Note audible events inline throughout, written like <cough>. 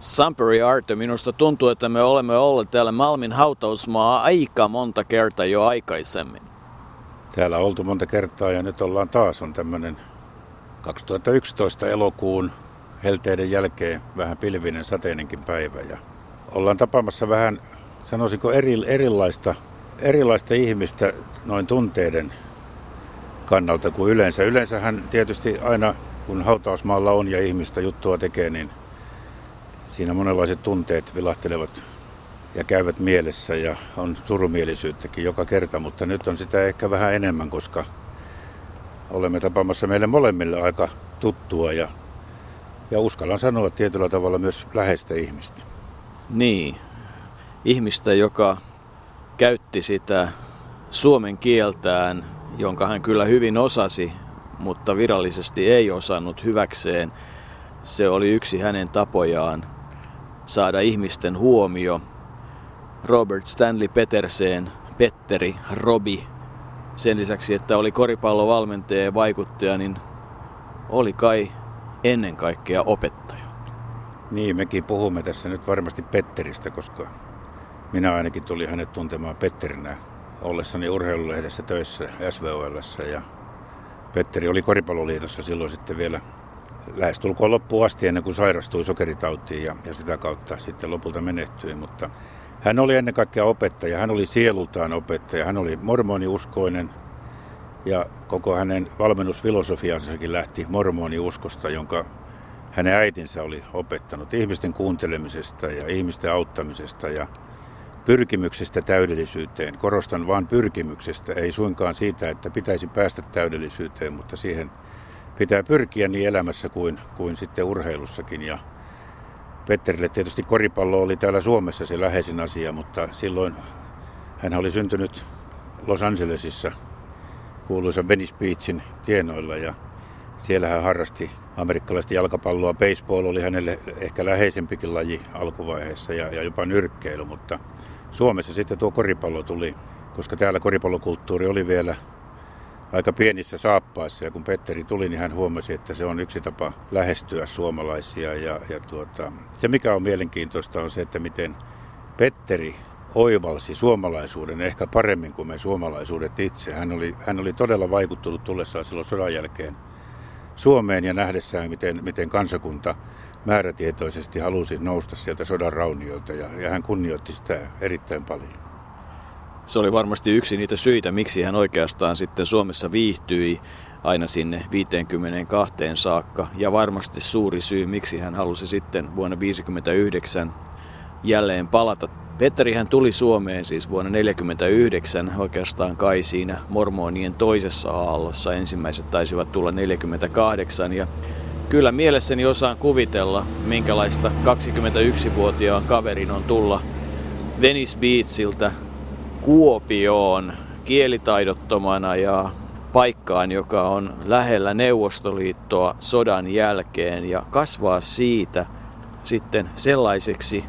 Samperi Arte, minusta tuntuu, että me olemme olleet täällä Malmin hautausmaa aika monta kertaa jo aikaisemmin. Täällä on oltu monta kertaa ja nyt ollaan taas on tämmöinen 2011 elokuun helteiden jälkeen vähän pilvinen sateinenkin päivä ja ollaan tapaamassa vähän, sanoisiko eri, erilaista, erilaista ihmistä noin tunteiden kannalta kuin yleensä. Yleensähän tietysti aina kun hautausmaalla on ja ihmistä juttua tekee, niin siinä monenlaiset tunteet vilahtelevat ja käyvät mielessä ja on surumielisyyttäkin joka kerta, mutta nyt on sitä ehkä vähän enemmän, koska olemme tapaamassa meille molemmille aika tuttua ja, ja uskallan sanoa tietyllä tavalla myös läheistä ihmistä. Niin, ihmistä, joka käytti sitä suomen kieltään, jonka hän kyllä hyvin osasi, mutta virallisesti ei osannut hyväkseen. Se oli yksi hänen tapojaan saada ihmisten huomio. Robert Stanley Petersen, Petteri, Robi, sen lisäksi, että oli koripallovalmentaja ja vaikuttaja, niin oli kai ennen kaikkea opettaja. Niin, mekin puhumme tässä nyt varmasti Petteristä, koska minä ainakin tuli hänet tuntemaan Petterinä ollessani urheilulehdessä töissä SVOLssä ja Petteri oli Koripalloliitossa silloin sitten vielä lähestulkoon loppuun asti ennen kuin sairastui sokeritautiin ja, ja sitä kautta sitten lopulta menehtyi. Mutta hän oli ennen kaikkea opettaja, hän oli sielultaan opettaja, hän oli mormoniuskoinen ja koko hänen valmennusfilosofiansakin lähti mormoniuskosta, jonka hänen äitinsä oli opettanut ihmisten kuuntelemisesta ja ihmisten auttamisesta ja pyrkimyksestä täydellisyyteen. Korostan vain pyrkimyksestä, ei suinkaan siitä, että pitäisi päästä täydellisyyteen, mutta siihen pitää pyrkiä niin elämässä kuin, kuin sitten urheilussakin. Ja Petterille tietysti koripallo oli täällä Suomessa se läheisin asia, mutta silloin hän oli syntynyt Los Angelesissa kuuluisa Venice Beachin tienoilla ja siellä hän harrasti amerikkalaista jalkapalloa. Baseball oli hänelle ehkä läheisempikin laji alkuvaiheessa ja, ja jopa nyrkkeily, mutta Suomessa sitten tuo koripallo tuli, koska täällä koripallokulttuuri oli vielä aika pienissä saappaissa. Ja kun Petteri tuli, niin hän huomasi, että se on yksi tapa lähestyä suomalaisia. Ja, ja tuota, se, mikä on mielenkiintoista, on se, että miten Petteri oivalsi suomalaisuuden ehkä paremmin kuin me suomalaisuudet itse. Hän oli, hän oli todella vaikuttunut tullessaan silloin sodan jälkeen Suomeen ja nähdessään, miten, miten kansakunta määrätietoisesti halusi nousta sieltä sodan raunioilta ja, ja hän kunnioitti sitä erittäin paljon. Se oli varmasti yksi niitä syitä, miksi hän oikeastaan sitten Suomessa viihtyi aina sinne 52 saakka. Ja varmasti suuri syy, miksi hän halusi sitten vuonna 1959 jälleen palata. Petteri hän tuli Suomeen siis vuonna 1949 oikeastaan kai siinä mormonien toisessa aallossa. Ensimmäiset taisivat tulla 48 ja kyllä mielessäni osaan kuvitella, minkälaista 21-vuotiaan kaverin on tulla Venice Beachiltä Kuopioon kielitaidottomana ja paikkaan, joka on lähellä Neuvostoliittoa sodan jälkeen ja kasvaa siitä sitten sellaiseksi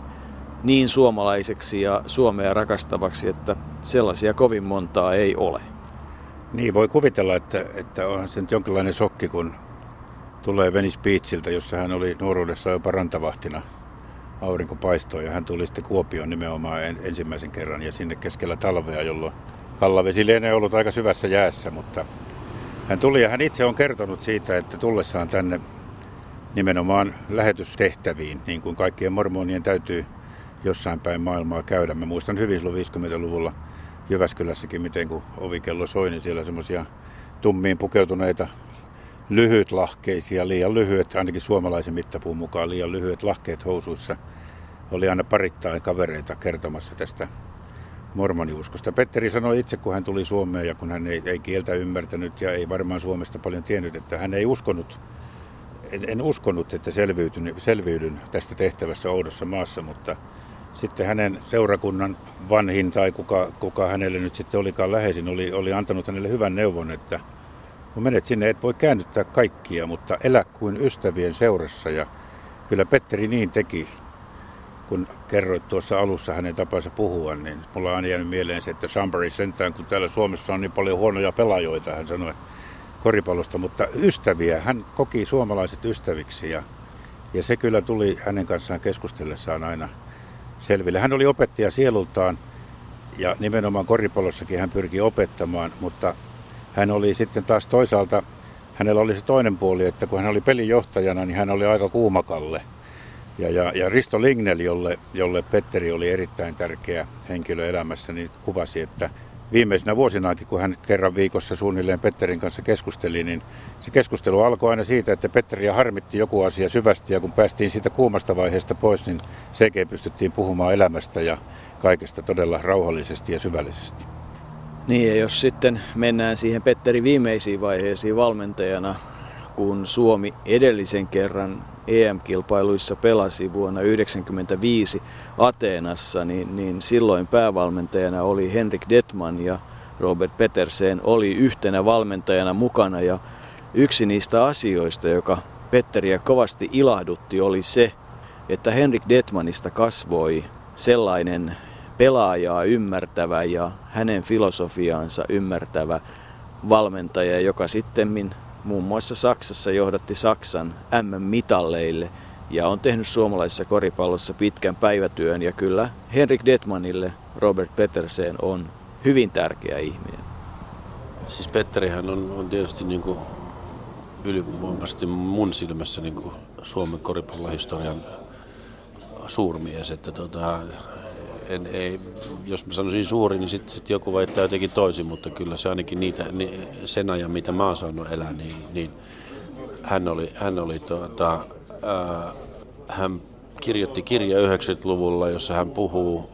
niin suomalaiseksi ja Suomea rakastavaksi, että sellaisia kovin montaa ei ole. Niin, voi kuvitella, että, että onhan se nyt jonkinlainen sokki, kun tulee Venice Beachiltä, jossa hän oli nuoruudessa jopa rantavahtina. Aurinko paistoi ja hän tuli sitten Kuopioon nimenomaan ensimmäisen kerran ja sinne keskellä talvea, jolloin kallavesi lienee ollut aika syvässä jäässä, mutta hän tuli ja hän itse on kertonut siitä, että tullessaan tänne nimenomaan lähetystehtäviin, niin kuin kaikkien mormonien täytyy jossain päin maailmaa käydä. Mä muistan hyvin silloin 50-luvulla Jyväskylässäkin, miten kun ovikello soi, niin siellä semmoisia tummiin pukeutuneita lyhytlahkeisia, liian lyhyet, ainakin suomalaisen mittapuun mukaan liian lyhyet lahkeet housuissa. Oli aina parittain kavereita kertomassa tästä mormoniuskosta. Petteri sanoi itse, kun hän tuli Suomeen ja kun hän ei, ei kieltä ymmärtänyt ja ei varmaan Suomesta paljon tiennyt, että hän ei uskonut, en, en uskonut, että selviydyn, selviydyn tästä tehtävässä oudossa maassa, mutta sitten hänen seurakunnan vanhin tai kuka, kuka hänelle nyt sitten olikaan läheisin, oli, oli antanut hänelle hyvän neuvon, että kun menet sinne, et voi käännyttää kaikkia, mutta elä kuin ystävien seurassa. Ja kyllä Petteri niin teki, kun kerroit tuossa alussa hänen tapansa puhua, niin mulla on jäänyt mieleen se, että Sunbury sentään, kun täällä Suomessa on niin paljon huonoja pelaajoita, hän sanoi koripallosta, mutta ystäviä, hän koki suomalaiset ystäviksi ja Ja se kyllä tuli hänen kanssaan keskustellessaan aina selville. Hän oli opettaja sielultaan ja nimenomaan koripallossakin hän pyrki opettamaan, mutta hän oli sitten taas toisaalta, hänellä oli se toinen puoli, että kun hän oli pelinjohtajana, niin hän oli aika kuumakalle. Ja, ja, ja Risto Lignel, jolle, jolle Petteri oli erittäin tärkeä henkilö elämässä, niin kuvasi, että viimeisenä vuosinakin, kun hän kerran viikossa suunnilleen Petterin kanssa keskusteli, niin se keskustelu alkoi aina siitä, että Petteriä harmitti joku asia syvästi ja kun päästiin siitä kuumasta vaiheesta pois, niin sekin pystyttiin puhumaan elämästä ja kaikesta todella rauhallisesti ja syvällisesti. Niin ja jos sitten mennään siihen Petteri viimeisiin vaiheisiin valmentajana, kun Suomi edellisen kerran EM-kilpailuissa pelasi vuonna 1995 Ateenassa, niin, niin silloin päävalmentajana oli Henrik Detman ja Robert Petersen oli yhtenä valmentajana mukana. Ja yksi niistä asioista, joka Petteriä kovasti ilahdutti, oli se, että Henrik Detmanista kasvoi sellainen pelaajaa ymmärtävä ja hänen filosofiaansa ymmärtävä valmentaja, joka sitten muun muassa Saksassa johdatti Saksan M-mitalleille ja on tehnyt suomalaisessa koripallossa pitkän päivätyön ja kyllä Henrik Detmanille Robert Petersen on hyvin tärkeä ihminen. Siis Petterihän on, on tietysti niin kuin ylivoimaisesti mun silmässä niin kuin Suomen koripallohistorian suurmies, että tota, en, ei, jos mä sanoisin suuri, niin sitten sit joku väittää jotenkin toisin, mutta kyllä se ainakin niitä, ni, sen ajan, mitä mä oon saanut elää, niin, niin hän oli, hän, oli tuota, ää, hän kirjoitti kirja 90-luvulla, jossa hän puhuu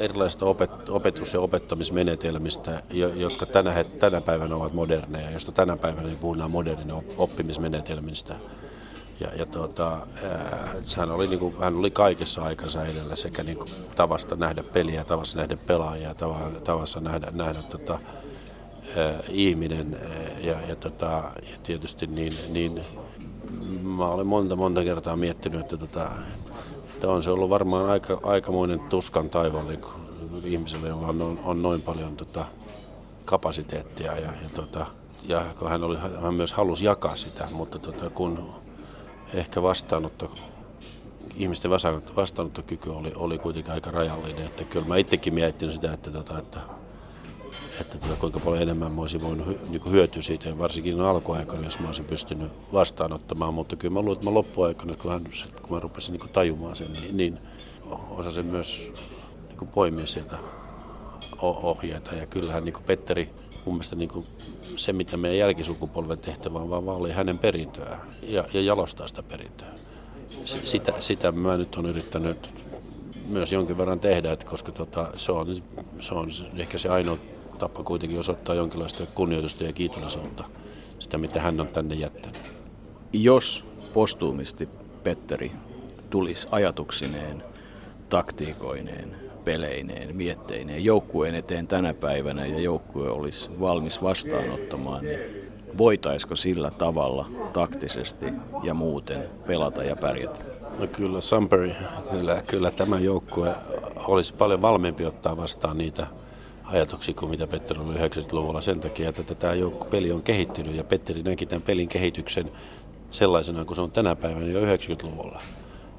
erilaisista opet, opetus- ja opettamismenetelmistä, jotka tänä, tänä päivänä ovat moderneja, josta tänä päivänä puhutaan modernin oppimismenetelmistä ja, ja tuota, hän, oli, niin kuin, hän oli kaikessa aikansa edellä sekä niin kuin, tavasta nähdä peliä, tavassa nähdä pelaajia, tavassa nähdä, nähdä tota, ää, ihminen ja, ja, tota, ja tietysti niin, niin mä olen monta monta kertaa miettinyt, että, tota, että on se ollut varmaan aika, aikamoinen tuskan taivaalla niin ihmiselle, jolla on, on, on noin paljon tota, kapasiteettia ja, ja, tota, ja hän, oli, hän myös halusi jakaa sitä, mutta tota, kun ehkä vastaanotto, ihmisten vastaanottokyky oli, oli kuitenkin aika rajallinen. Että kyllä mä itsekin miettinyt sitä, että, tota, että, että tota, kuinka paljon enemmän mä olisin voinut niin hyötyä siitä, ja varsinkin alkuaikana, jos mä olisin pystynyt vastaanottamaan. Mutta kyllä mä luulen, että mä loppuaikana, kun, hän, kun mä rupesin niin tajumaan sen, niin, niin osasin myös niin poimia sieltä ohjeita. Ja kyllähän niin Petteri mun mielestä niin kuin se, mitä meidän jälkisukupolven tehtävä on, vaan vaalia hänen perintöään ja, ja jalostaa sitä perintöä. Sitä, sitä mä nyt on yrittänyt myös jonkin verran tehdä, että koska tota, se, on, se on ehkä se ainoa tapa kuitenkin osoittaa jonkinlaista kunnioitusta ja kiitollisuutta sitä, mitä hän on tänne jättänyt. Jos postuumisti Petteri tulisi ajatuksineen, taktiikoineen, peleineen, mietteineen joukkueen eteen tänä päivänä ja joukkue olisi valmis vastaanottamaan, niin voitaisiko sillä tavalla taktisesti ja muuten pelata ja pärjätä? No kyllä, Sunbury, kyllä, kyllä tämä joukkue olisi paljon valmiimpi ottaa vastaan niitä ajatuksia kuin mitä Petteri oli 90-luvulla sen takia, että tämä peli on kehittynyt ja Petteri näki tämän pelin kehityksen sellaisena kuin se on tänä päivänä jo 90-luvulla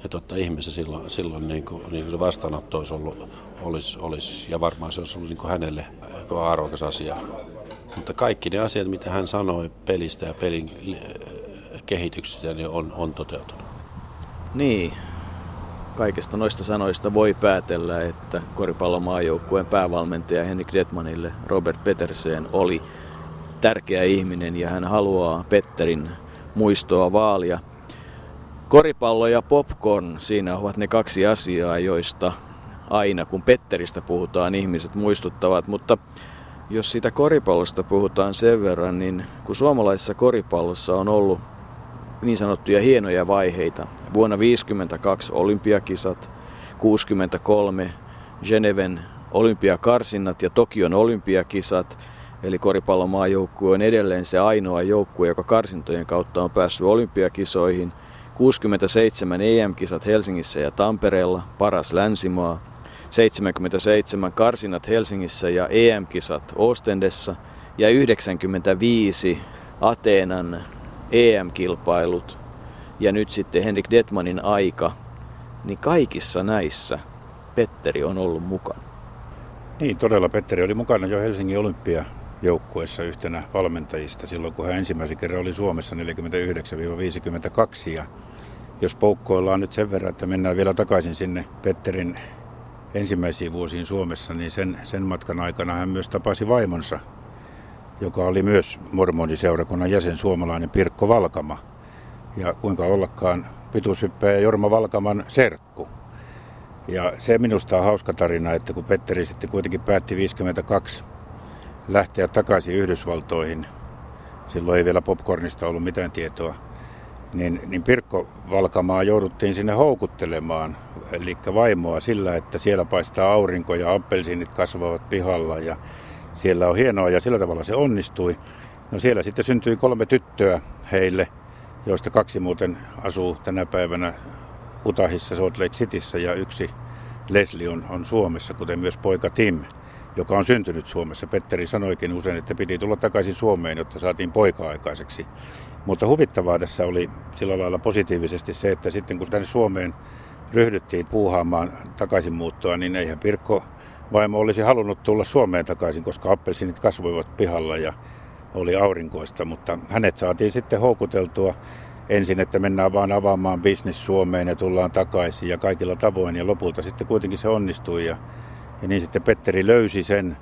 ja totta ihmeessä silloin, silloin niin kuin, niin kuin se vastaanotto olisi ollut, olisi, olisi, ja varmaan se olisi ollut niin kuin hänelle arvokas asia. Mutta kaikki ne asiat, mitä hän sanoi pelistä ja pelin kehityksestä, niin on, on toteutunut. Niin, kaikesta noista sanoista voi päätellä, että koripallomaajoukkueen päävalmentaja Henrik Detmanille Robert Petersen oli tärkeä ihminen ja hän haluaa Petterin muistoa vaalia – Koripallo ja popcorn, siinä ovat ne kaksi asiaa, joista aina kun Petteristä puhutaan, ihmiset muistuttavat. Mutta jos siitä koripallosta puhutaan sen verran, niin kun suomalaisessa koripallossa on ollut niin sanottuja hienoja vaiheita. Vuonna 1952 olympiakisat, 63 Geneven olympiakarsinnat ja Tokion olympiakisat. Eli koripallomaajoukkue on edelleen se ainoa joukkue, joka karsintojen kautta on päässyt olympiakisoihin – 67 EM-kisat Helsingissä ja Tampereella, paras länsimaa. 77 karsinat Helsingissä ja EM-kisat Ostendessa ja 95 Ateenan EM-kilpailut ja nyt sitten Henrik Detmanin aika, niin kaikissa näissä Petteri on ollut mukana. Niin, todella Petteri oli mukana jo Helsingin olympiajoukkueessa yhtenä valmentajista silloin, kun hän ensimmäisen kerran oli Suomessa 49-52. Ja jos poukkoillaan nyt sen verran, että mennään vielä takaisin sinne Petterin ensimmäisiin vuosiin Suomessa, niin sen, sen matkan aikana hän myös tapasi vaimonsa, joka oli myös mormoniseurakunnan jäsen suomalainen Pirkko Valkama. Ja kuinka ollakaan pituushyppäjä Jorma Valkaman serkku. Ja se minusta on hauska tarina, että kun Petteri sitten kuitenkin päätti 52 lähteä takaisin Yhdysvaltoihin, silloin ei vielä popcornista ollut mitään tietoa, niin, niin Pirkko Valkamaa jouduttiin sinne houkuttelemaan, eli vaimoa sillä, että siellä paistaa aurinko ja appelsiinit kasvavat pihalla ja siellä on hienoa ja sillä tavalla se onnistui. No siellä sitten syntyi kolme tyttöä heille, joista kaksi muuten asuu tänä päivänä Utahissa, Salt Lake Cityssä ja yksi Leslie on, on Suomessa, kuten myös poika Tim, joka on syntynyt Suomessa. Petteri sanoikin usein, että piti tulla takaisin Suomeen, jotta saatiin poika aikaiseksi. Mutta huvittavaa tässä oli sillä lailla positiivisesti se, että sitten kun tänne Suomeen ryhdyttiin puuhaamaan takaisinmuuttoa, niin eihän Pirkko vaimo olisi halunnut tulla Suomeen takaisin, koska appelsinit kasvoivat pihalla ja oli aurinkoista, mutta hänet saatiin sitten houkuteltua ensin, että mennään vaan avaamaan bisnes Suomeen ja tullaan takaisin ja kaikilla tavoin. Ja lopulta sitten kuitenkin se onnistui ja, ja niin sitten Petteri löysi sen.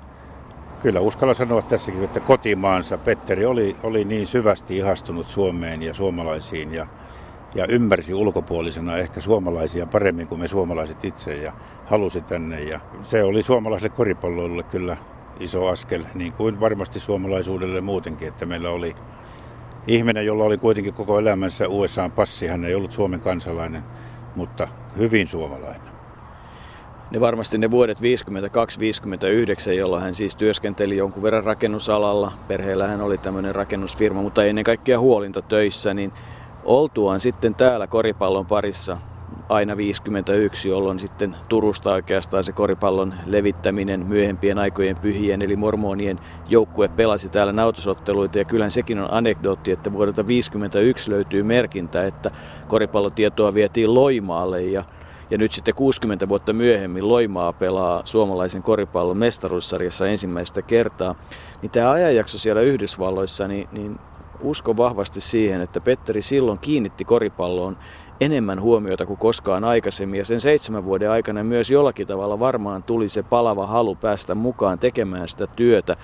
Kyllä uskalla sanoa tässäkin, että kotimaansa Petteri oli, oli niin syvästi ihastunut Suomeen ja suomalaisiin ja, ja ymmärsi ulkopuolisena ehkä suomalaisia paremmin kuin me suomalaiset itse ja halusi tänne. Ja se oli suomalaiselle koripalloilulle kyllä iso askel, niin kuin varmasti suomalaisuudelle muutenkin, että meillä oli ihminen, jolla oli kuitenkin koko elämänsä USA-passi. Hän ei ollut Suomen kansalainen, mutta hyvin suomalainen. Ne varmasti ne vuodet 52-59, jolloin hän siis työskenteli jonkun verran rakennusalalla. Perheellä hän oli tämmöinen rakennusfirma, mutta ennen kaikkea huolintotöissä, niin oltuaan sitten täällä koripallon parissa aina 51, jolloin sitten Turusta oikeastaan se koripallon levittäminen myöhempien aikojen pyhien eli mormonien joukkue pelasi täällä nautusotteluita ja kyllähän sekin on anekdootti, että vuodelta 51 löytyy merkintä, että koripallotietoa vietiin Loimaalle ja ja nyt sitten 60 vuotta myöhemmin Loimaa pelaa suomalaisen koripallon mestaruussarjassa ensimmäistä kertaa. Niin tämä ajanjakso siellä Yhdysvalloissa, niin, niin uskon vahvasti siihen, että Petteri silloin kiinnitti koripalloon enemmän huomiota kuin koskaan aikaisemmin. Ja sen seitsemän vuoden aikana myös jollakin tavalla varmaan tuli se palava halu päästä mukaan tekemään sitä työtä.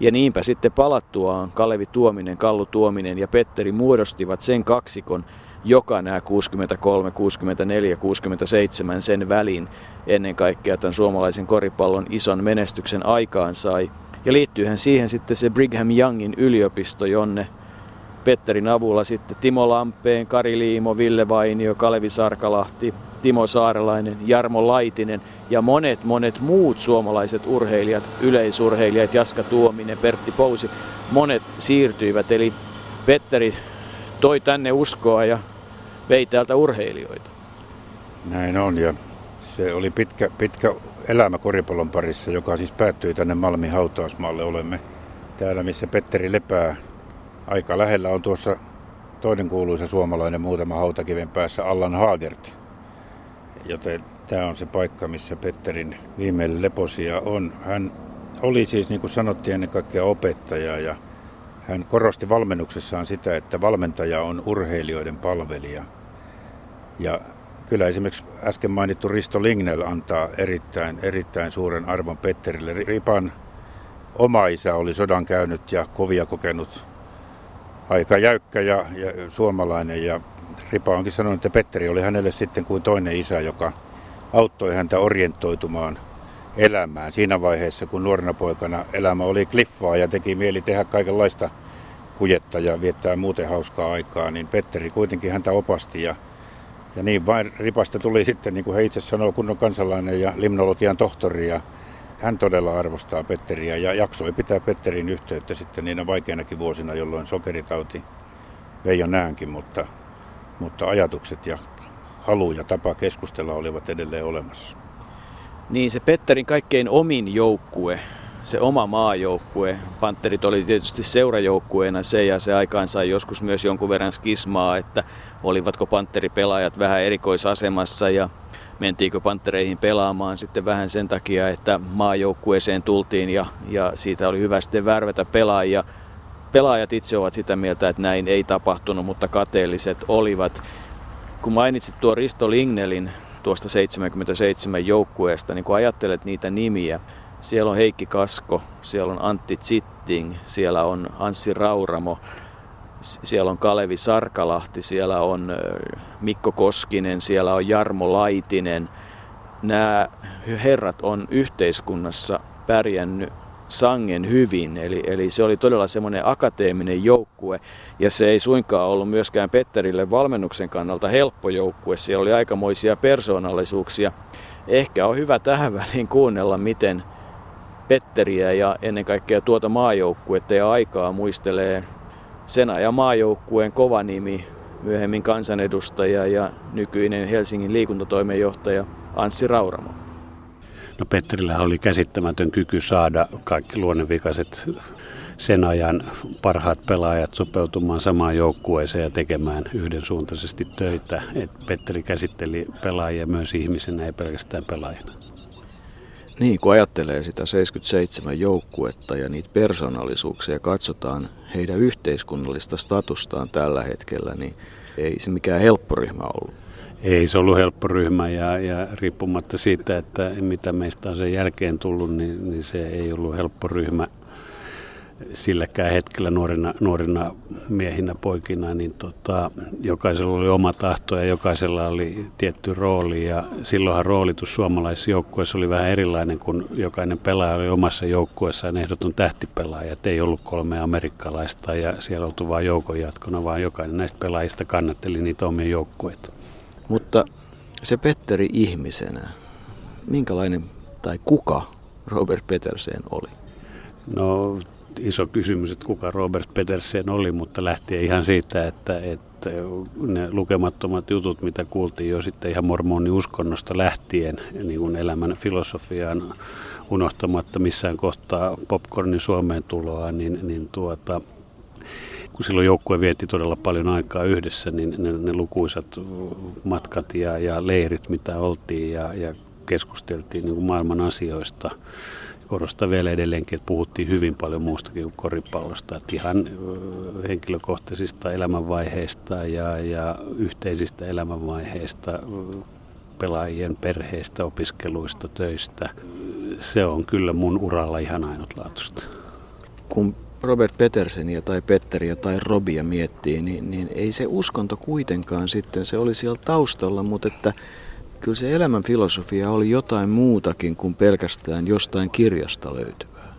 Ja niinpä sitten palattuaan Kalevi Tuominen, Kallu Tuominen ja Petteri muodostivat sen kaksikon, joka nämä 63, 64, 67 sen välin ennen kaikkea tämän suomalaisen koripallon ison menestyksen aikaan sai. Ja liittyyhän siihen sitten se Brigham Youngin yliopisto, jonne Petterin avulla sitten Timo Lampeen, Kari Liimo, Ville Vainio, Kalevi Sarkalahti, Timo Saarelainen, Jarmo Laitinen ja monet monet muut suomalaiset urheilijat, yleisurheilijat, Jaska Tuominen, Pertti Pousi, monet siirtyivät. Eli Petteri toi tänne uskoa ja vei täältä urheilijoita. Näin on ja se oli pitkä, pitkä elämä koripallon parissa, joka siis päättyi tänne Malmin hautausmaalle. Olemme täällä, missä Petteri lepää Aika lähellä on tuossa toinen kuuluisa suomalainen muutama hautakiven päässä, Allan Hagert. Joten tämä on se paikka, missä Petterin viimeinen leposia on. Hän oli siis, niin kuin sanottiin, ennen kaikkea opettaja ja hän korosti valmennuksessaan sitä, että valmentaja on urheilijoiden palvelija. Ja kyllä esimerkiksi äsken mainittu Risto Lingnell antaa erittäin, erittäin suuren arvon Petterille. Ripan oma isä oli sodan käynyt ja kovia kokenut aika jäykkä ja, ja suomalainen. Ja Ripa onkin sanonut, että Petteri oli hänelle sitten kuin toinen isä, joka auttoi häntä orientoitumaan elämään siinä vaiheessa, kun nuorena poikana elämä oli kliffaa ja teki mieli tehdä kaikenlaista kujetta ja viettää muuten hauskaa aikaa, niin Petteri kuitenkin häntä opasti ja, ja niin vain Ripasta tuli sitten, niin kuin he itse sanoo, kunnon kansalainen ja limnologian tohtori ja hän todella arvostaa Petteriä ja jaksoi pitää Petterin yhteyttä sitten niinä vaikeinakin vuosina, jolloin sokeritauti vei jo näänkin, mutta, mutta ajatukset ja halu ja tapa keskustella olivat edelleen olemassa. Niin se Petterin kaikkein omin joukkue se oma maajoukkue. Panterit oli tietysti seurajoukkueena se ja se aikaan sai joskus myös jonkun verran skismaa, että olivatko panteripelaajat vähän erikoisasemassa ja mentiinkö pantereihin pelaamaan sitten vähän sen takia, että maajoukkueeseen tultiin ja, ja siitä oli hyvä sitten värvätä pelaajia. Pelaajat itse ovat sitä mieltä, että näin ei tapahtunut, mutta kateelliset olivat. Kun mainitsit tuo Risto Lignelin tuosta 77 joukkueesta, niin kun ajattelet niitä nimiä, siellä on Heikki Kasko, siellä on Antti Zitting, siellä on Anssi Rauramo, siellä on Kalevi Sarkalahti, siellä on Mikko Koskinen, siellä on Jarmo Laitinen. Nämä herrat on yhteiskunnassa pärjännyt sangen hyvin, eli, eli se oli todella semmoinen akateeminen joukkue, ja se ei suinkaan ollut myöskään Petterille valmennuksen kannalta helppo joukkue, siellä oli aikamoisia persoonallisuuksia. Ehkä on hyvä tähän <laughs> väliin kuunnella, miten Petteriä ja ennen kaikkea tuota maajoukkuetta ja aikaa muistelee sen ajan maajoukkueen kova nimi, myöhemmin kansanedustaja ja nykyinen Helsingin liikuntatoimenjohtaja Anssi Rauramo. No Petterillä oli käsittämätön kyky saada kaikki luonnevikaiset sen ajan parhaat pelaajat sopeutumaan samaan joukkueeseen ja tekemään yhdensuuntaisesti töitä. Et Petteri käsitteli pelaajia myös ihmisenä, ei pelkästään pelaajana. Niin, kun ajattelee sitä 77 joukkuetta ja niitä persoonallisuuksia katsotaan heidän yhteiskunnallista statustaan tällä hetkellä, niin ei se mikään helppo ryhmä ollut. Ei se ollut helppo ryhmä ja, ja riippumatta siitä, että mitä meistä on sen jälkeen tullut, niin, niin se ei ollut helppo ryhmä silläkään hetkellä nuorina, nuorina miehinä, poikina, niin tota, jokaisella oli oma tahto ja jokaisella oli tietty rooli. Ja silloinhan roolitus suomalaisissa joukkueissa oli vähän erilainen, kun jokainen pelaaja oli omassa joukkueessaan ehdoton tähtipelaaja. Et ei ollut kolme amerikkalaista ja siellä oltu vain joukon jatkona, vaan jokainen näistä pelaajista kannatteli niitä omia joukkueita. Mutta se Petteri ihmisenä, minkälainen tai kuka Robert Petersen oli? No iso kysymys, että kuka Robert Petersen oli, mutta lähtien ihan siitä, että, että ne lukemattomat jutut, mitä kuultiin jo sitten ihan mormoniuskonnosta lähtien, niin kuin elämän filosofiaan unohtamatta missään kohtaa popcornin Suomeen tuloa, niin, niin tuota, kun silloin joukkue vietti todella paljon aikaa yhdessä, niin ne, ne lukuisat matkat ja, ja leirit, mitä oltiin ja, ja keskusteltiin niin kuin maailman asioista, korostan vielä edelleenkin, että puhuttiin hyvin paljon muustakin kuin koripallosta. Että ihan henkilökohtaisista elämänvaiheista ja, ja yhteisistä elämänvaiheista, pelaajien perheistä, opiskeluista, töistä. Se on kyllä mun uralla ihan ainutlaatuista. Kun Robert Petersenia tai Petteriä tai Robia miettii, niin, niin ei se uskonto kuitenkaan sitten, se oli siellä taustalla, mutta että kyllä se elämän filosofia oli jotain muutakin kuin pelkästään jostain kirjasta löytyvää.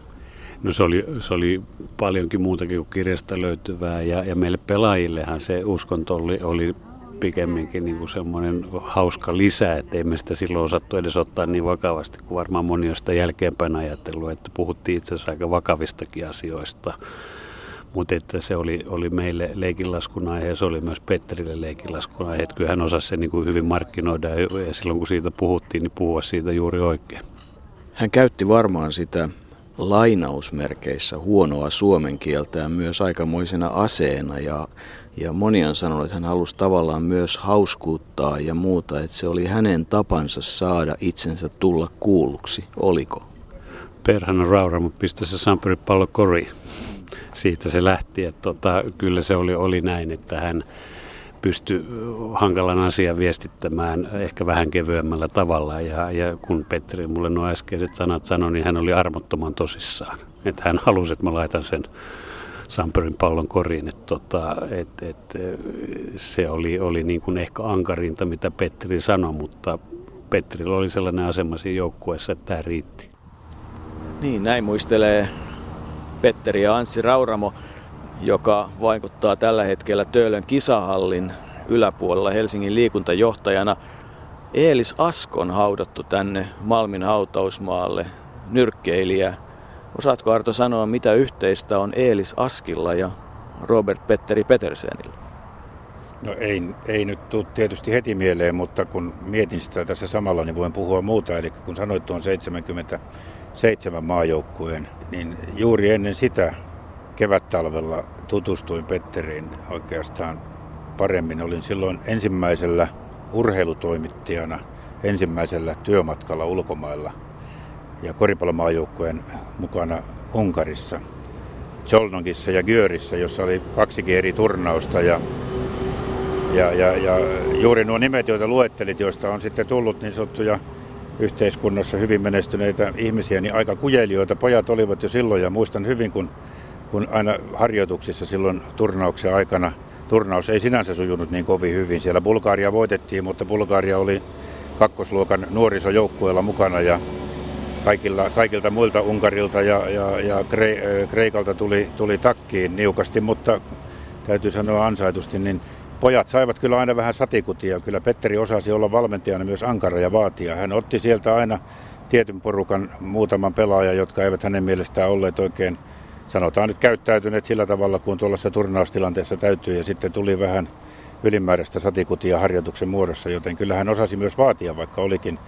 No se oli, se oli paljonkin muutakin kuin kirjasta löytyvää ja, ja meille pelaajillehan se uskonto oli, oli pikemminkin niin kuin semmoinen hauska lisä, että ei me sitä silloin osattu edes ottaa niin vakavasti kuin varmaan moni on sitä jälkeenpäin ajatellut, että puhuttiin itse asiassa aika vakavistakin asioista. Mutta että se oli, oli meille leikinlaskun aihe ja se oli myös Petterille leikinlaskun aihe. Että kyllä hän osasi sen niin kuin hyvin markkinoida ja, ja silloin kun siitä puhuttiin, niin puhua siitä juuri oikein. Hän käytti varmaan sitä lainausmerkeissä huonoa suomen kieltään myös aikamoisena aseena ja, ja moni on sanonut, että hän halusi tavallaan myös hauskuuttaa ja muuta, että se oli hänen tapansa saada itsensä tulla kuulluksi. Oliko? Perhana Rauramo pistä se Samperi pallo koriin siitä se lähti. Että tota, kyllä se oli, oli näin, että hän pystyi hankalan asian viestittämään ehkä vähän kevyemmällä tavalla. Ja, ja kun Petteri mulle nuo äskeiset sanat sanoi, niin hän oli armottoman tosissaan. Että hän halusi, että mä laitan sen Samperin pallon koriin. Että tota, et, et, se oli, oli niin kuin ehkä ankarinta, mitä Petteri sanoi, mutta Petterillä oli sellainen asema siinä joukkueessa, että tämä riitti. Niin, näin muistelee Petteri ja Anssi Rauramo, joka vaikuttaa tällä hetkellä Töölön kisahallin yläpuolella Helsingin liikuntajohtajana. Eelis Askon haudattu tänne Malmin hautausmaalle, nyrkkeilijä. Osaatko Arto sanoa, mitä yhteistä on Eelis Askilla ja Robert Petteri Petersenillä? No ei, ei nyt tule tietysti heti mieleen, mutta kun mietin sitä tässä samalla, niin voin puhua muuta. Eli kun sanoit tuon 77 maajoukkueen, niin juuri ennen sitä kevättalvella tutustuin Petteriin oikeastaan paremmin. Olin silloin ensimmäisellä urheilutoimittajana ensimmäisellä työmatkalla ulkomailla ja koripallomaajoukkueen mukana Unkarissa, Cholnogissa ja Györissä, jossa oli kaksi eri turnausta ja ja, ja, ja juuri nuo nimet, joita luettelit, joista on sitten tullut niin sanottuja yhteiskunnassa hyvin menestyneitä ihmisiä, niin aika kujelijoita pojat olivat jo silloin. Ja muistan hyvin, kun, kun aina harjoituksissa silloin turnauksen aikana, turnaus ei sinänsä sujunut niin kovin hyvin. Siellä Bulgaria voitettiin, mutta Bulgaria oli kakkosluokan nuorisojoukkueella mukana ja kaikilla, kaikilta muilta Unkarilta ja, ja, ja Kre, Kreikalta tuli, tuli takkiin niukasti, mutta täytyy sanoa ansaitusti, niin pojat saivat kyllä aina vähän satikutia. Kyllä Petteri osasi olla valmentajana myös ankara ja vaatia. Hän otti sieltä aina tietyn porukan muutaman pelaajan, jotka eivät hänen mielestään olleet oikein, sanotaan nyt käyttäytyneet sillä tavalla, kuin tuollaisessa turnaustilanteessa täytyy. Ja sitten tuli vähän ylimääräistä satikutia harjoituksen muodossa, joten kyllä hän osasi myös vaatia, vaikka olikin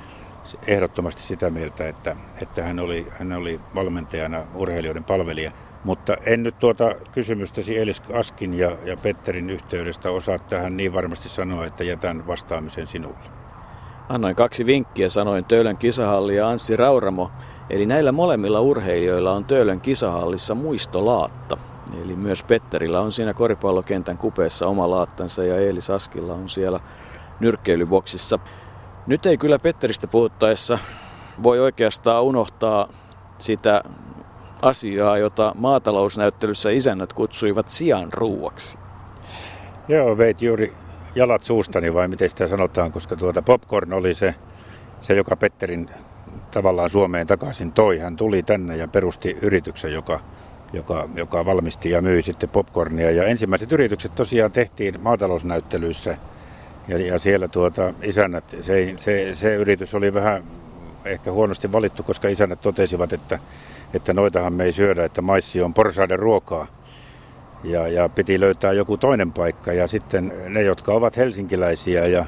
ehdottomasti sitä mieltä, että, että hän, oli, hän oli valmentajana urheilijoiden palvelija. Mutta en nyt tuota kysymystäsi Elis Askin ja, ja Petterin yhteydestä osaa tähän niin varmasti sanoa, että jätän vastaamisen sinulle. Annoin kaksi vinkkiä, sanoin Töölön kisahalli ja Anssi Rauramo. Eli näillä molemmilla urheilijoilla on Töölön kisahallissa muistolaatta. Eli myös Petterillä on siinä koripallokentän kupeessa oma laattansa ja Eelis Askilla on siellä nyrkkeilyboksissa. Nyt ei kyllä Petteristä puhuttaessa voi oikeastaan unohtaa sitä asiaa, jota maatalousnäyttelyssä isännät kutsuivat sian ruuaksi. Joo, veit juuri jalat suustani vai miten sitä sanotaan, koska tuota popcorn oli se, se, joka Petterin tavallaan Suomeen takaisin toi. Hän tuli tänne ja perusti yrityksen, joka, joka, joka valmisti ja myi sitten popcornia. Ja ensimmäiset yritykset tosiaan tehtiin maatalousnäyttelyissä ja, ja siellä tuota, isännät, se, se, se yritys oli vähän ehkä huonosti valittu, koska isännät totesivat, että että noitahan me ei syödä, että maissi on porsaiden ruokaa. Ja, ja piti löytää joku toinen paikka. Ja sitten ne, jotka ovat helsinkiläisiä ja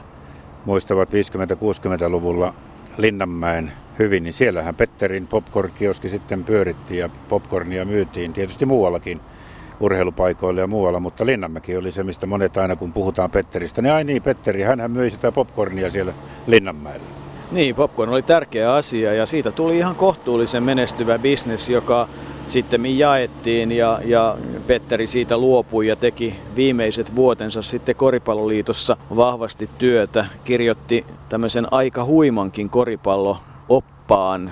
muistavat 50-60-luvulla Linnanmäen hyvin, niin siellähän Petterin popcorn-kioski sitten pyöritti ja popcornia myytiin tietysti muuallakin urheilupaikoille ja muualla, mutta Linnanmäki oli se, mistä monet aina kun puhutaan Petteristä, niin ai niin, Petteri, hän myi sitä popcornia siellä Linnanmäellä. Niin, popcorn oli tärkeä asia ja siitä tuli ihan kohtuullisen menestyvä bisnes, joka sitten jaettiin ja, ja Petteri siitä luopui ja teki viimeiset vuotensa sitten Koripalloliitossa vahvasti työtä. Kirjoitti tämmöisen aika huimankin koripallo-oppaan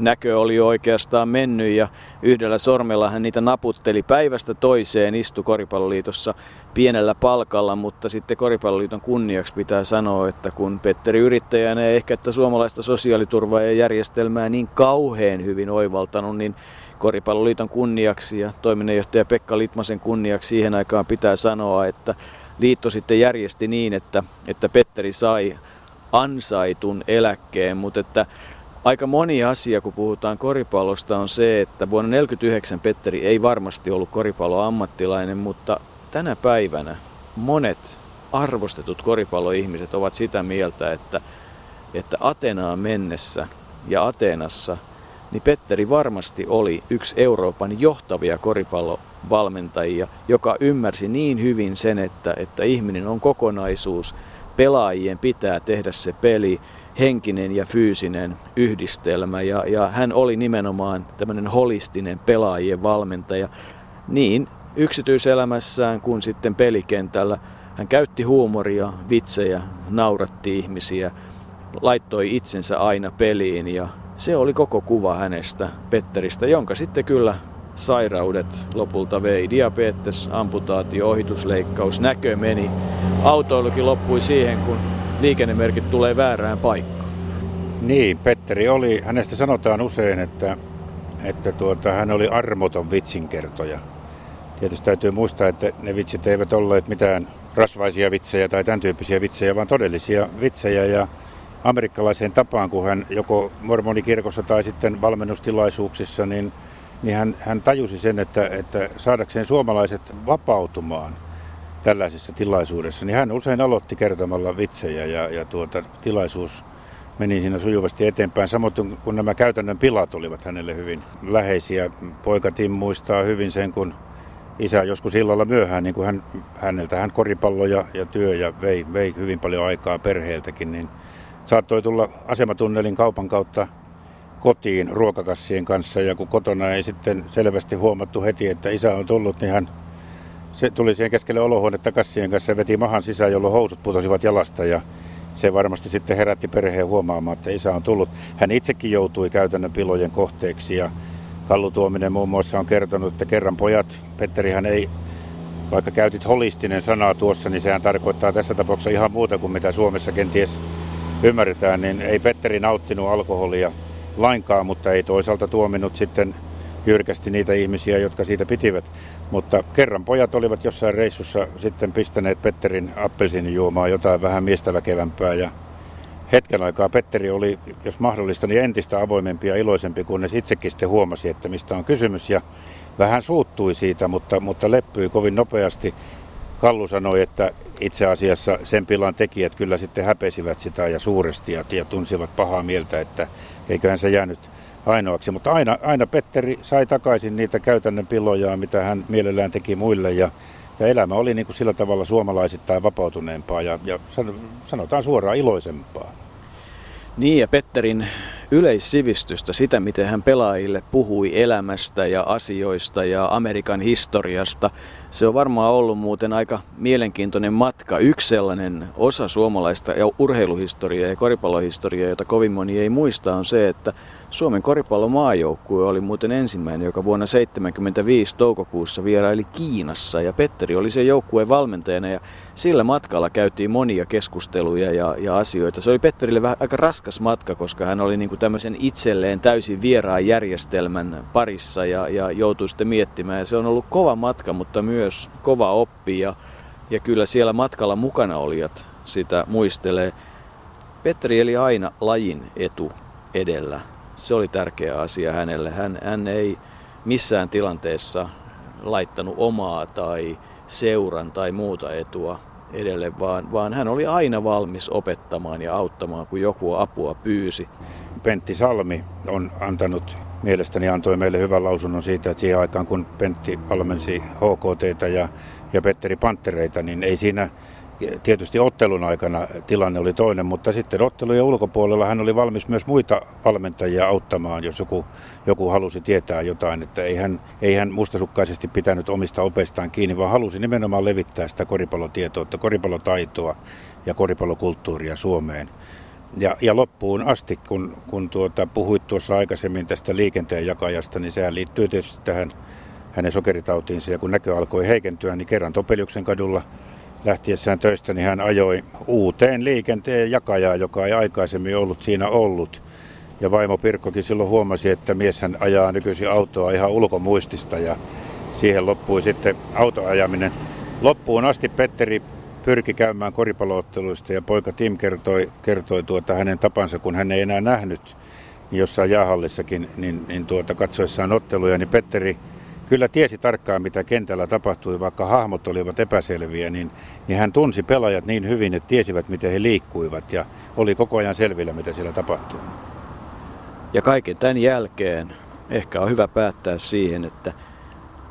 näkö oli oikeastaan mennyt ja yhdellä sormella hän niitä naputteli päivästä toiseen, istui Koripalloliitossa pienellä palkalla, mutta sitten Koripalloliiton kunniaksi pitää sanoa, että kun Petteri yrittäjänä ei ehkä että suomalaista sosiaaliturvaa ja järjestelmää niin kauhean hyvin oivaltanut, niin Koripalloliiton kunniaksi ja toiminnanjohtaja Pekka Litmasen kunniaksi siihen aikaan pitää sanoa, että liitto sitten järjesti niin, että, että Petteri sai ansaitun eläkkeen, mutta että Aika moni asia, kun puhutaan koripallosta, on se, että vuonna 1949 Petteri ei varmasti ollut koripalloammattilainen, mutta tänä päivänä monet arvostetut koripalloihmiset ovat sitä mieltä, että, että Atenaan mennessä ja Ateenassa, niin Petteri varmasti oli yksi Euroopan johtavia koripallovalmentajia, joka ymmärsi niin hyvin sen, että, että ihminen on kokonaisuus, pelaajien pitää tehdä se peli, henkinen ja fyysinen yhdistelmä ja, ja hän oli nimenomaan tämmöinen holistinen pelaajien valmentaja niin yksityiselämässään kuin sitten pelikentällä. Hän käytti huumoria, vitsejä, nauratti ihmisiä, laittoi itsensä aina peliin ja se oli koko kuva hänestä, Petteristä, jonka sitten kyllä sairaudet lopulta vei. Diabetes, amputaatio, ohitusleikkaus, näkö meni. Autoilukin loppui siihen, kun liikennemerkit tulee väärään paikkaan. Niin, Petteri oli, hänestä sanotaan usein, että, että tuota, hän oli armoton vitsinkertoja. Tietysti täytyy muistaa, että ne vitsit eivät olleet mitään rasvaisia vitsejä tai tämän tyyppisiä vitsejä, vaan todellisia vitsejä. Ja amerikkalaiseen tapaan, kun hän joko mormonikirkossa tai sitten valmennustilaisuuksissa, niin, niin hän, hän tajusi sen, että, että saadakseen suomalaiset vapautumaan – tällaisessa tilaisuudessa, niin hän usein aloitti kertomalla vitsejä ja, ja tuota, tilaisuus meni siinä sujuvasti eteenpäin. Samoin kun nämä käytännön pilat olivat hänelle hyvin läheisiä. Poika Tim muistaa hyvin sen, kun isä joskus illalla myöhään, niin kuin hän, häneltä hän koripallo ja, ja työ ja vei, vei hyvin paljon aikaa perheeltäkin, niin saattoi tulla asematunnelin kaupan kautta kotiin ruokakassien kanssa ja kun kotona ei sitten selvästi huomattu heti, että isä on tullut, niin hän se tuli siihen keskelle olohuonetta kassien kanssa ja veti mahan sisään, jolloin housut putosivat jalasta ja se varmasti sitten herätti perheen huomaamaan, että isä on tullut. Hän itsekin joutui käytännön pilojen kohteeksi ja Kallu Tuominen muun muassa on kertonut, että kerran pojat, Petteri ei, vaikka käytit holistinen sanaa tuossa, niin sehän tarkoittaa tässä tapauksessa ihan muuta kuin mitä Suomessa kenties ymmärretään, niin ei Petteri nauttinut alkoholia lainkaan, mutta ei toisaalta tuominut sitten jyrkästi niitä ihmisiä, jotka siitä pitivät. Mutta kerran pojat olivat jossain reissussa sitten pistäneet Petterin appelsiinijuomaa jotain vähän miestäväkevämpää ja hetken aikaa Petteri oli, jos mahdollista, niin entistä avoimempi ja iloisempi, kunnes itsekin sitten huomasi, että mistä on kysymys ja vähän suuttui siitä, mutta, mutta leppyi kovin nopeasti. Kallu sanoi, että itse asiassa sen pilan tekijät kyllä sitten häpesivät sitä ja suuresti ja, ja tunsivat pahaa mieltä, että eiköhän se jäänyt ainoaksi. Mutta aina, aina Petteri sai takaisin niitä käytännön piloja, mitä hän mielellään teki muille ja, ja elämä oli niin kuin sillä tavalla suomalaisittain vapautuneempaa ja, ja sanotaan suoraan iloisempaa. Niin ja Petterin yleissivistystä, sitä miten hän pelaajille puhui elämästä ja asioista ja Amerikan historiasta. Se on varmaan ollut muuten aika mielenkiintoinen matka. Yksi sellainen osa suomalaista ja urheiluhistoriaa ja koripallohistoriaa, jota kovin moni ei muista, on se, että Suomen koripallomaajoukkue oli muuten ensimmäinen, joka vuonna 1975 toukokuussa vieraili Kiinassa ja Petteri oli se joukkueen valmentajana ja sillä matkalla käytiin monia keskusteluja ja, ja asioita. Se oli Petterille vähän aika raskas matka, koska hän oli niin kuin tämmöisen itselleen täysin vieraan järjestelmän parissa ja, ja joutui sitten miettimään. Ja se on ollut kova matka, mutta myös kova oppi ja, ja kyllä siellä matkalla mukana olijat sitä muistelee. Petteri eli aina lajin etu edellä se oli tärkeä asia hänelle. Hän, hän ei missään tilanteessa laittanut omaa tai seuran tai muuta etua edelle, vaan, vaan hän oli aina valmis opettamaan ja auttamaan, kun joku apua pyysi. Pentti Salmi on antanut, mielestäni antoi meille hyvän lausunnon siitä, että siihen aikaan kun Pentti valmensi HKT ja, ja Petteri Panttereita, niin ei siinä Tietysti ottelun aikana tilanne oli toinen, mutta sitten ottelujen ulkopuolella hän oli valmis myös muita valmentajia auttamaan, jos joku, joku halusi tietää jotain. Että ei hän, ei hän mustasukkaisesti pitänyt omista opeistaan kiinni, vaan halusi nimenomaan levittää sitä koripallotietoutta, koripallotaitoa ja koripallokulttuuria Suomeen. Ja, ja loppuun asti, kun, kun tuota, puhuit tuossa aikaisemmin tästä liikenteen jakajasta, niin sehän liittyy tietysti tähän hänen sokeritautiinsa. Ja kun näkö alkoi heikentyä, niin kerran Topeliuksen kadulla lähtiessään töistä, niin hän ajoi uuteen liikenteen jakajaa, joka ei aikaisemmin ollut siinä ollut. Ja vaimo Pirkkokin silloin huomasi, että mies hän ajaa nykyisin autoa ihan ulkomuistista ja siihen loppui sitten autoajaminen. Loppuun asti Petteri pyrki käymään koripallootteluista ja poika Tim kertoi, kertoi tuota hänen tapansa, kun hän ei enää nähnyt jossain jäähallissakin, niin, niin tuota, katsoessaan otteluja, niin Petteri kyllä tiesi tarkkaan, mitä kentällä tapahtui, vaikka hahmot olivat epäselviä, niin, niin hän tunsi pelaajat niin hyvin, että tiesivät, miten he liikkuivat ja oli koko ajan selvillä, mitä siellä tapahtui. Ja kaiken tämän jälkeen ehkä on hyvä päättää siihen, että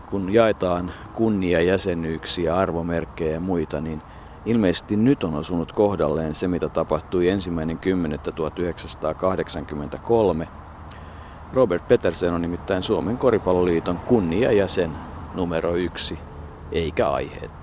kun jaetaan kunnia jäsenyyksiä, arvomerkkejä ja muita, niin ilmeisesti nyt on osunut kohdalleen se, mitä tapahtui ensimmäinen 10. 1983 Robert Petersen on nimittäin Suomen koripalloliiton kunniajäsen numero yksi, eikä aiheet.